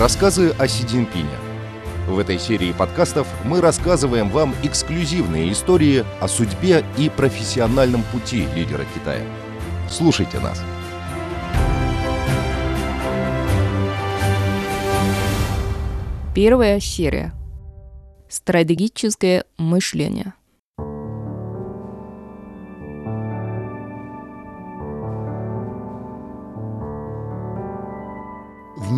Рассказы о Си Цзиньпине. В этой серии подкастов мы рассказываем вам эксклюзивные истории о судьбе и профессиональном пути лидера Китая. Слушайте нас. Первая серия. Стратегическое мышление.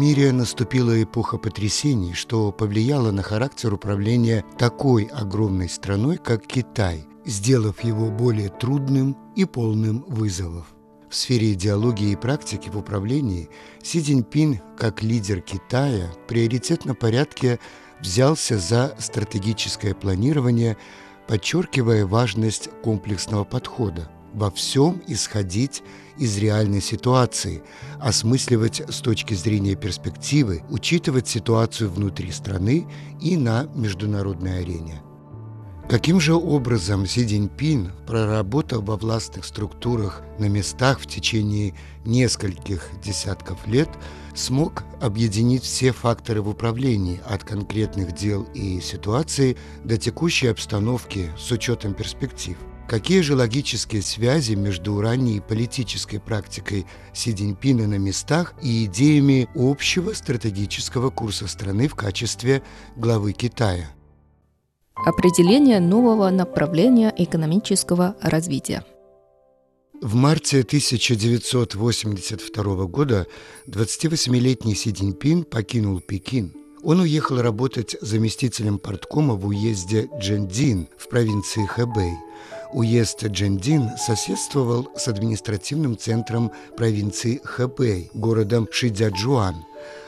Мире наступила эпоха потрясений, что повлияло на характер управления такой огромной страной, как Китай, сделав его более трудным и полным вызовов. В сфере идеологии и практики в управлении Си Цзиньпин, как лидер Китая, в приоритетном порядке взялся за стратегическое планирование, подчеркивая важность комплексного подхода – во всем исходить из реальной ситуации, осмысливать с точки зрения перспективы, учитывать ситуацию внутри страны и на международной арене. Каким же образом Си Цзиньпин, проработав во властных структурах на местах в течение нескольких десятков лет, смог объединить все факторы в управлении от конкретных дел и ситуаций до текущей обстановки с учетом перспектив? Какие же логические связи между ранней политической практикой Си Цзиньпина на местах и идеями общего стратегического курса страны в качестве главы Китая? Определение нового направления экономического развития. В марте 1982 года 28-летний Си Цзиньпин покинул Пекин. Он уехал работать заместителем порткома в уезде Джендин в провинции Хэбэй – Уезд Джендин соседствовал с административным центром провинции Хэбэй, городом Шидзяджуан.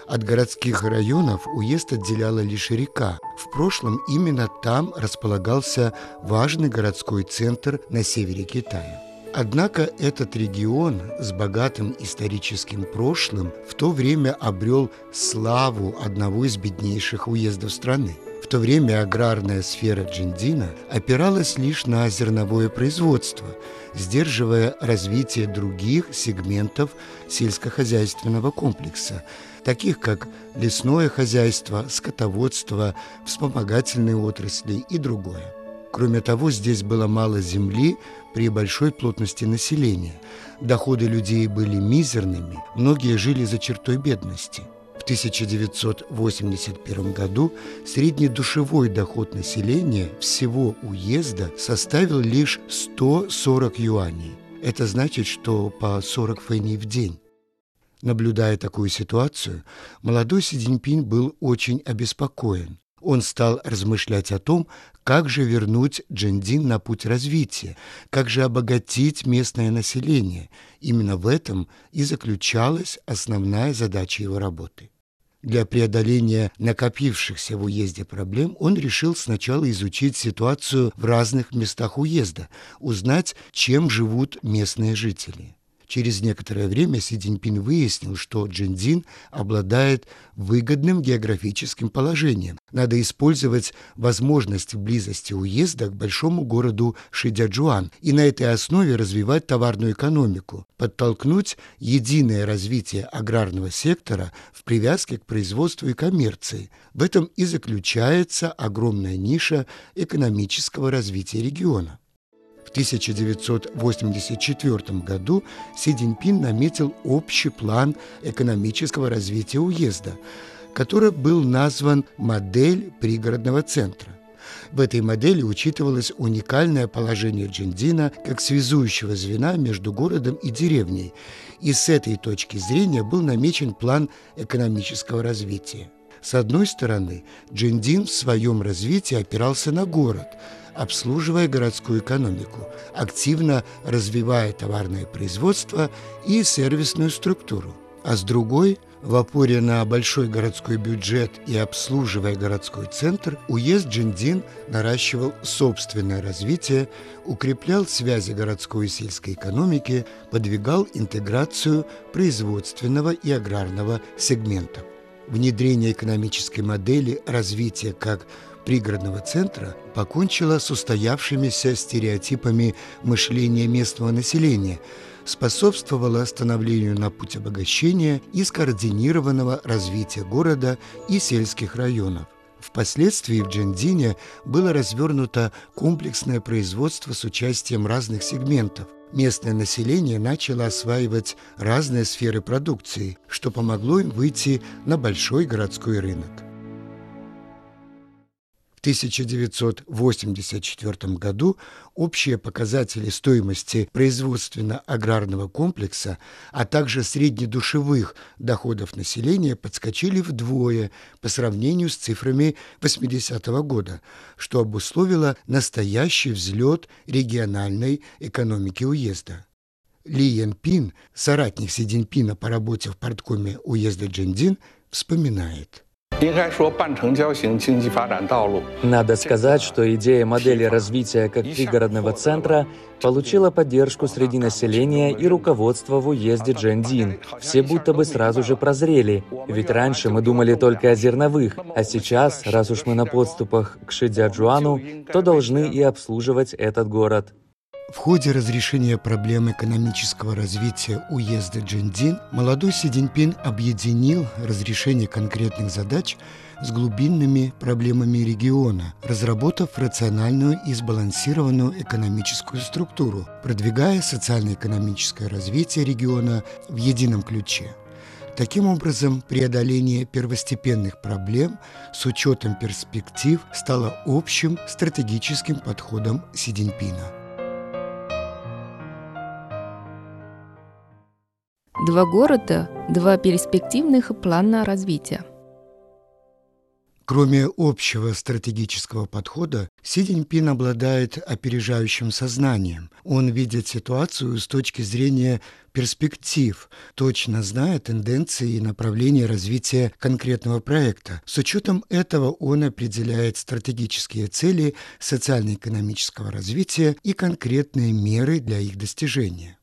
От городских районов уезд отделяла лишь река. В прошлом именно там располагался важный городской центр на севере Китая. Однако этот регион с богатым историческим прошлым в то время обрел славу одного из беднейших уездов страны. В то время аграрная сфера Джиндина опиралась лишь на зерновое производство, сдерживая развитие других сегментов сельскохозяйственного комплекса, таких как лесное хозяйство, скотоводство, вспомогательные отрасли и другое. Кроме того, здесь было мало земли при большой плотности населения. Доходы людей были мизерными, многие жили за чертой бедности – в 1981 году средний душевой доход населения всего уезда составил лишь 140 юаней. Это значит, что по 40 фэней в день. Наблюдая такую ситуацию, молодой Си Цзиньпин был очень обеспокоен он стал размышлять о том, как же вернуть Джендин на путь развития, как же обогатить местное население. Именно в этом и заключалась основная задача его работы. Для преодоления накопившихся в уезде проблем он решил сначала изучить ситуацию в разных местах уезда, узнать, чем живут местные жители. Через некоторое время Си Цзиньпин выяснил, что Джиндин обладает выгодным географическим положением. Надо использовать возможность близости уезда к большому городу Шидяджуан и на этой основе развивать товарную экономику, подтолкнуть единое развитие аграрного сектора в привязке к производству и коммерции. В этом и заключается огромная ниша экономического развития региона. 1984 году Си Цзиньпин наметил общий план экономического развития уезда, который был назван «Модель пригородного центра». В этой модели учитывалось уникальное положение Джиндина как связующего звена между городом и деревней, и с этой точки зрения был намечен план экономического развития. С одной стороны, Джиндин в своем развитии опирался на город – обслуживая городскую экономику, активно развивая товарное производство и сервисную структуру. А с другой, в опоре на большой городской бюджет и обслуживая городской центр, уезд Джиндин наращивал собственное развитие, укреплял связи городской и сельской экономики, подвигал интеграцию производственного и аграрного сегментов. Внедрение экономической модели развития как пригородного центра покончила с устоявшимися стереотипами мышления местного населения, способствовало становлению на путь обогащения и скоординированного развития города и сельских районов. Впоследствии в Джендине было развернуто комплексное производство с участием разных сегментов. Местное население начало осваивать разные сферы продукции, что помогло им выйти на большой городской рынок. 1984 году общие показатели стоимости производственно-аграрного комплекса, а также среднедушевых доходов населения подскочили вдвое по сравнению с цифрами 80-го года, что обусловило настоящий взлет региональной экономики уезда. Ли Ян Пин, соратник Си Цзиньпина по работе в порткоме уезда Джендин, вспоминает. Надо сказать, что идея модели развития как пригородного центра получила поддержку среди населения и руководства в уезде Джендин. Все будто бы сразу же прозрели, ведь раньше мы думали только о зерновых, а сейчас, раз уж мы на подступах к Шидяджуану, то должны и обслуживать этот город. В ходе разрешения проблем экономического развития уезда Джиндин молодой Си Цзиньпин объединил разрешение конкретных задач с глубинными проблемами региона, разработав рациональную и сбалансированную экономическую структуру, продвигая социально-экономическое развитие региона в едином ключе. Таким образом, преодоление первостепенных проблем с учетом перспектив стало общим стратегическим подходом Си Цзиньпина. Два города, два перспективных плана развития. Кроме общего стратегического подхода, Си Цзиньпин обладает опережающим сознанием. Он видит ситуацию с точки зрения перспектив, точно зная тенденции и направления развития конкретного проекта. С учетом этого он определяет стратегические цели социально-экономического развития и конкретные меры для их достижения.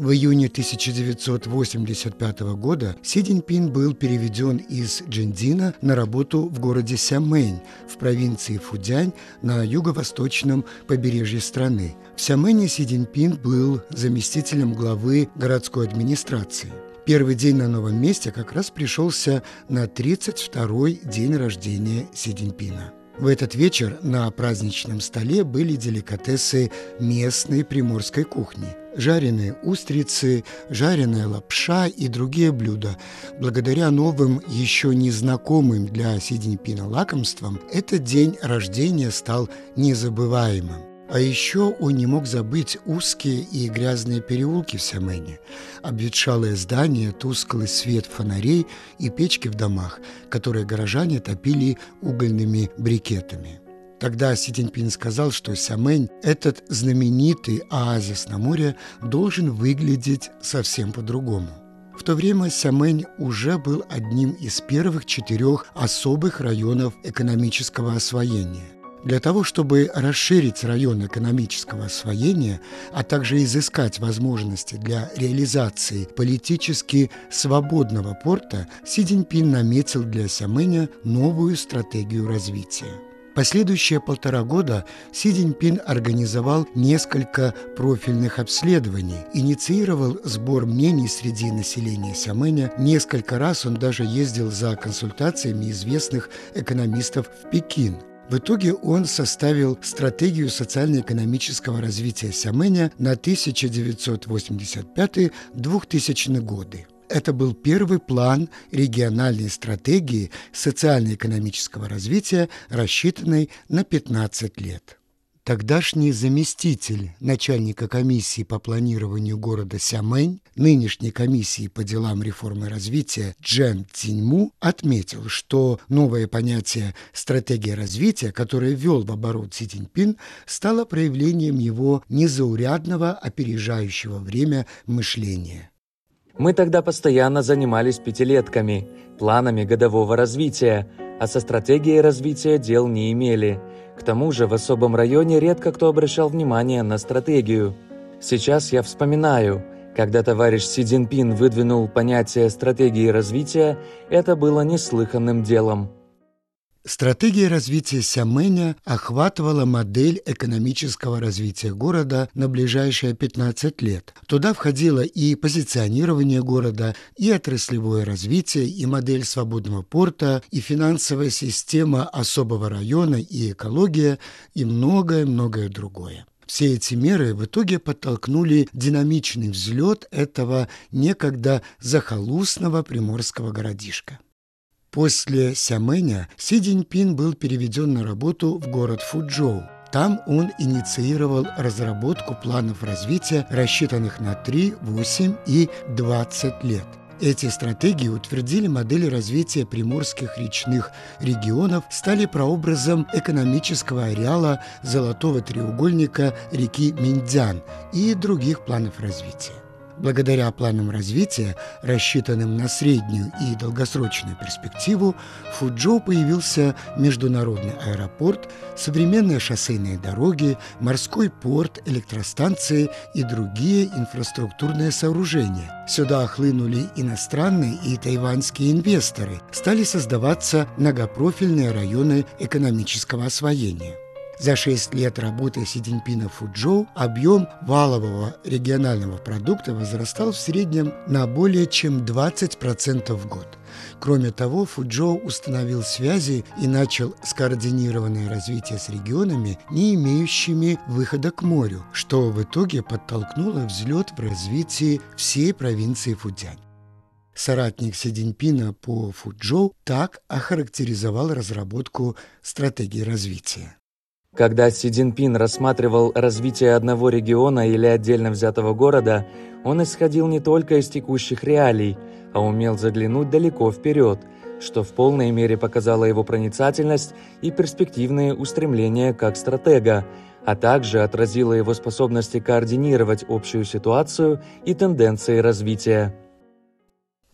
В июне 1985 года Си Цзиньпин был переведен из Джиндина на работу в городе Сямэнь в провинции Фудянь на юго-восточном побережье страны. В Сямэне Си Цзиньпин был заместителем главы городской администрации. Первый день на новом месте как раз пришелся на 32-й день рождения Си Цзиньпина. В этот вечер на праздничном столе были деликатесы местной приморской кухни. Жареные устрицы, жареная лапша и другие блюда. Благодаря новым, еще незнакомым для Си Цзиньпина лакомствам, этот день рождения стал незабываемым. А еще он не мог забыть узкие и грязные переулки в Сямене, обветшалые здания, тусклый свет фонарей и печки в домах, которые горожане топили угольными брикетами. Тогда Си сказал, что Сямэнь, этот знаменитый оазис на море, должен выглядеть совсем по-другому. В то время Сямэнь уже был одним из первых четырех особых районов экономического освоения. Для того, чтобы расширить район экономического освоения, а также изыскать возможности для реализации политически свободного порта, Си Цзиньпин наметил для Сямэня новую стратегию развития. Последующие полтора года Си Цзиньпин организовал несколько профильных обследований, инициировал сбор мнений среди населения Сямэня. Несколько раз он даже ездил за консультациями известных экономистов в Пекин – в итоге он составил стратегию социально-экономического развития Сямэня на 1985-2000 годы. Это был первый план региональной стратегии социально-экономического развития, рассчитанной на 15 лет. Тогдашний заместитель начальника комиссии по планированию города Сямэнь, нынешней комиссии по делам реформы развития Джен Циньму, отметил, что новое понятие «стратегия развития», которое ввел в оборот Си Цзиньпин, стало проявлением его незаурядного, опережающего время мышления. Мы тогда постоянно занимались пятилетками, планами годового развития, а со стратегией развития дел не имели – к тому же в особом районе редко кто обращал внимание на стратегию. Сейчас я вспоминаю, когда товарищ Си Цзиньпин выдвинул понятие стратегии развития, это было неслыханным делом. Стратегия развития Сямэня охватывала модель экономического развития города на ближайшие 15 лет. Туда входило и позиционирование города, и отраслевое развитие, и модель свободного порта, и финансовая система особого района, и экология, и многое-многое другое. Все эти меры в итоге подтолкнули динамичный взлет этого некогда захолустного приморского городишка. После Сямэня Си Цзиньпин был переведен на работу в город Фуджоу. Там он инициировал разработку планов развития, рассчитанных на 3, 8 и 20 лет. Эти стратегии утвердили модели развития приморских речных регионов, стали прообразом экономического ареала золотого треугольника реки Миндзян и других планов развития. Благодаря планам развития, рассчитанным на среднюю и долгосрочную перспективу, в Фуджоу появился международный аэропорт, современные шоссейные дороги, морской порт, электростанции и другие инфраструктурные сооружения. Сюда хлынули иностранные и тайваньские инвесторы, стали создаваться многопрофильные районы экономического освоения. За шесть лет работы Си Цзиньпина Фуджоу объем валового регионального продукта возрастал в среднем на более чем 20% в год. Кроме того, Фуджоу установил связи и начал скоординированное развитие с регионами, не имеющими выхода к морю, что в итоге подтолкнуло взлет в развитии всей провинции Фудзянь. Соратник Си по Фуджоу так охарактеризовал разработку стратегии развития. Когда Си Цзиньпин рассматривал развитие одного региона или отдельно взятого города, он исходил не только из текущих реалий, а умел заглянуть далеко вперед, что в полной мере показало его проницательность и перспективные устремления как стратега, а также отразило его способности координировать общую ситуацию и тенденции развития.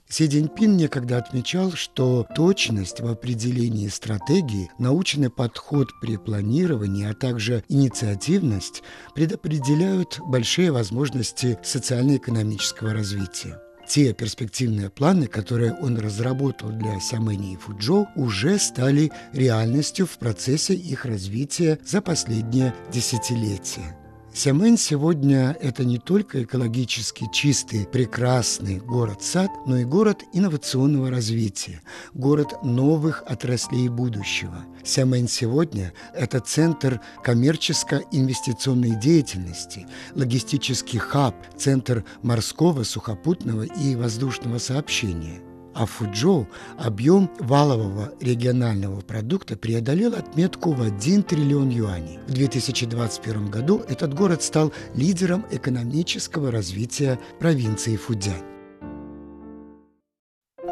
Си Цзиньпин некогда отмечал, что точность в определении стратегии, научный подход при планировании, а также инициативность предопределяют большие возможности социально-экономического развития. Те перспективные планы, которые он разработал для Сямэни и Фуджоу, уже стали реальностью в процессе их развития за последние десятилетия. Сямэнь сегодня – это не только экологически чистый, прекрасный город-сад, но и город инновационного развития, город новых отраслей будущего. Сямэнь сегодня – это центр коммерческо-инвестиционной деятельности, логистический хаб, центр морского, сухопутного и воздушного сообщения – а Фуджоу объем валового регионального продукта преодолел отметку в 1 триллион юаней. В 2021 году этот город стал лидером экономического развития провинции Фудзянь.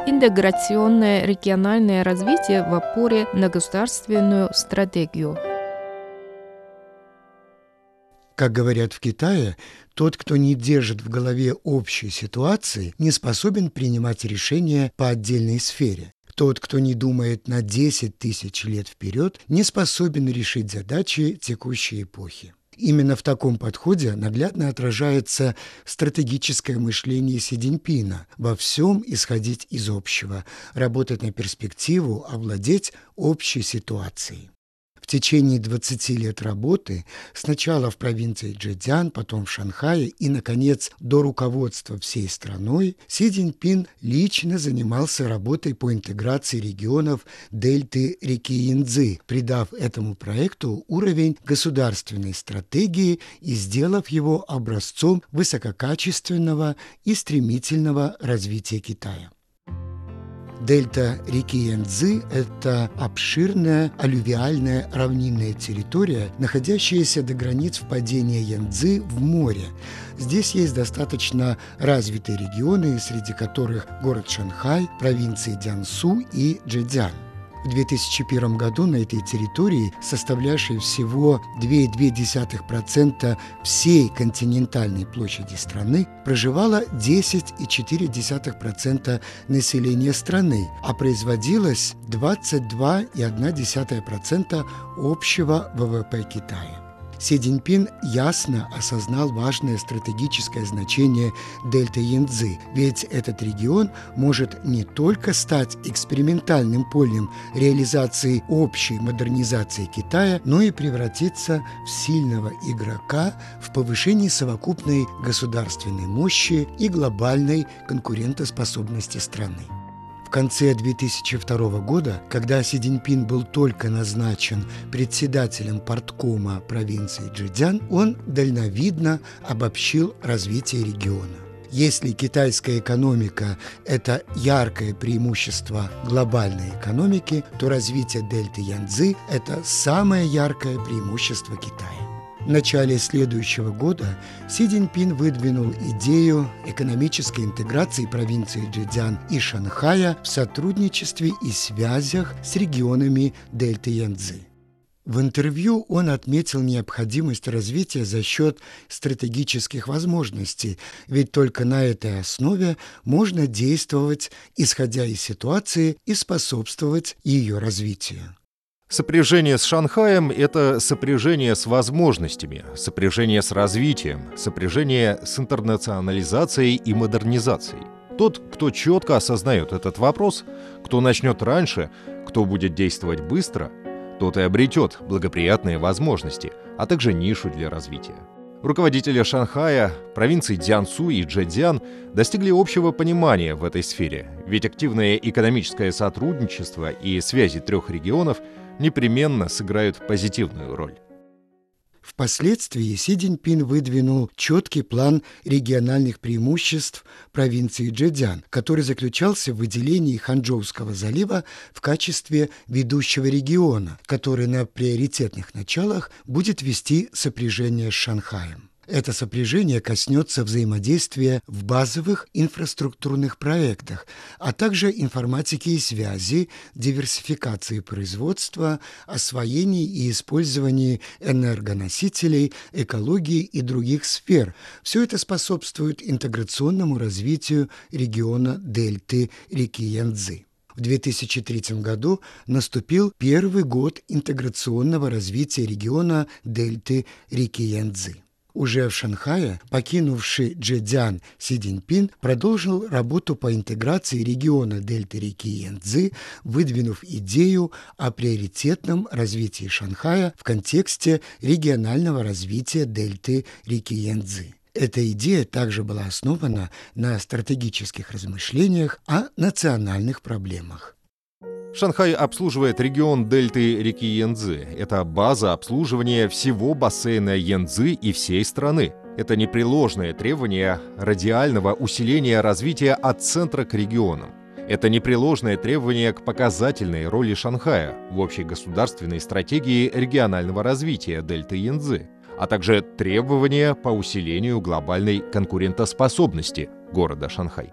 Интеграционное региональное развитие в опоре на государственную стратегию – как говорят в Китае, тот, кто не держит в голове общей ситуации, не способен принимать решения по отдельной сфере. Тот, кто не думает на 10 тысяч лет вперед, не способен решить задачи текущей эпохи. Именно в таком подходе наглядно отражается стратегическое мышление Си во всем исходить из общего, работать на перспективу, овладеть общей ситуацией. Течение 20 лет работы, сначала в провинции Джэцзян, потом в Шанхае и, наконец, до руководства всей страной, Си Цзиньпин лично занимался работой по интеграции регионов дельты реки Янцзы, придав этому проекту уровень государственной стратегии и сделав его образцом высококачественного и стремительного развития Китая. Дельта реки Янцзы – это обширная алювиальная равнинная территория, находящаяся до границ впадения Янцзы в море. Здесь есть достаточно развитые регионы, среди которых город Шанхай, провинции Дянсу и Джэцзян. В 2001 году на этой территории, составлявшей всего 2,2% всей континентальной площади страны, проживало 10,4% населения страны, а производилось 22,1% общего ВВП Китая. Си Цзиньпин ясно осознал важное стратегическое значение дельты Янцзы, ведь этот регион может не только стать экспериментальным полем реализации общей модернизации Китая, но и превратиться в сильного игрока в повышении совокупной государственной мощи и глобальной конкурентоспособности страны конце 2002 года, когда Си Цзиньпин был только назначен председателем порткома провинции Джидзян, он дальновидно обобщил развитие региона. Если китайская экономика – это яркое преимущество глобальной экономики, то развитие дельты Янцзы – это самое яркое преимущество Китая. В начале следующего года Си Цзиньпин выдвинул идею экономической интеграции провинции Джидзян и Шанхая в сотрудничестве и связях с регионами дельты Янцзы. В интервью он отметил необходимость развития за счет стратегических возможностей, ведь только на этой основе можно действовать, исходя из ситуации, и способствовать ее развитию. Сопряжение с Шанхаем – это сопряжение с возможностями, сопряжение с развитием, сопряжение с интернационализацией и модернизацией. Тот, кто четко осознает этот вопрос, кто начнет раньше, кто будет действовать быстро, тот и обретет благоприятные возможности, а также нишу для развития. Руководители Шанхая, провинций Дзянсу и Джэцзян достигли общего понимания в этой сфере, ведь активное экономическое сотрудничество и связи трех регионов – непременно сыграют позитивную роль. Впоследствии Си Цзиньпин выдвинул четкий план региональных преимуществ провинции Джэцзян, который заключался в выделении Ханчжоуского залива в качестве ведущего региона, который на приоритетных началах будет вести сопряжение с Шанхаем. Это сопряжение коснется взаимодействия в базовых инфраструктурных проектах, а также информатики и связи, диверсификации производства, освоении и использовании энергоносителей, экологии и других сфер. Все это способствует интеграционному развитию региона дельты реки Янцзы. В 2003 году наступил первый год интеграционного развития региона дельты реки Янцзы. Уже в Шанхае покинувший Джэцзян Си Цзиньпин продолжил работу по интеграции региона дельты реки Янцзы, выдвинув идею о приоритетном развитии Шанхая в контексте регионального развития дельты реки Янцзы. Эта идея также была основана на стратегических размышлениях о национальных проблемах. Шанхай обслуживает регион дельты реки Янцзы. Это база обслуживания всего бассейна Янцзы и всей страны. Это непреложное требование радиального усиления развития от центра к регионам. Это непреложное требование к показательной роли Шанхая в общей государственной стратегии регионального развития дельты Янцзы, а также требование по усилению глобальной конкурентоспособности города Шанхай.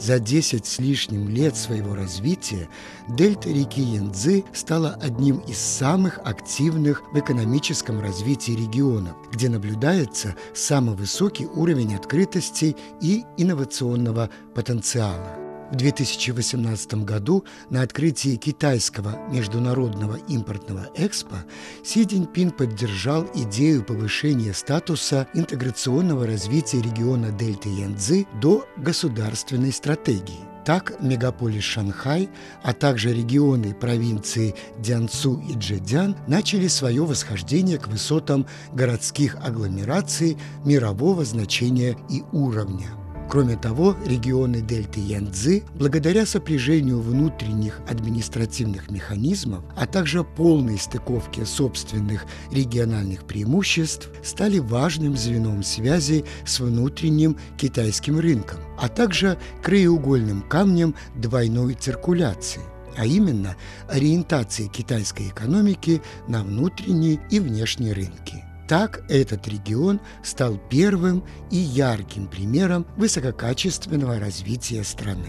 За 10 с лишним лет своего развития дельта реки Янцзы стала одним из самых активных в экономическом развитии регионов, где наблюдается самый высокий уровень открытости и инновационного потенциала. В 2018 году на открытии китайского международного импортного экспо Си Цзиньпин поддержал идею повышения статуса интеграционного развития региона Дельты Янцзы до государственной стратегии. Так, мегаполис Шанхай, а также регионы провинции Дянцу и Джэцзян начали свое восхождение к высотам городских агломераций мирового значения и уровня. Кроме того, регионы дельты Янцзы, благодаря сопряжению внутренних административных механизмов, а также полной стыковке собственных региональных преимуществ, стали важным звеном связи с внутренним китайским рынком, а также краеугольным камнем двойной циркуляции а именно ориентации китайской экономики на внутренние и внешние рынки. Так этот регион стал первым и ярким примером высококачественного развития страны.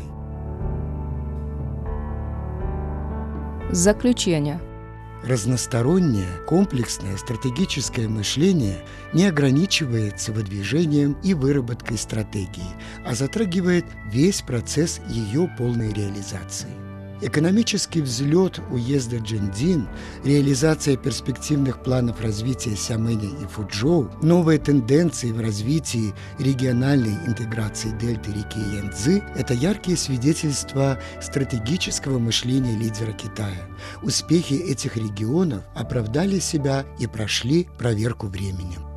Заключение. Разностороннее, комплексное стратегическое мышление не ограничивается выдвижением и выработкой стратегии, а затрагивает весь процесс ее полной реализации. Экономический взлет уезда Джендин, реализация перспективных планов развития Сямэня и Фуджоу, новые тенденции в развитии региональной интеграции дельты реки Янцзы – это яркие свидетельства стратегического мышления лидера Китая. Успехи этих регионов оправдали себя и прошли проверку временем.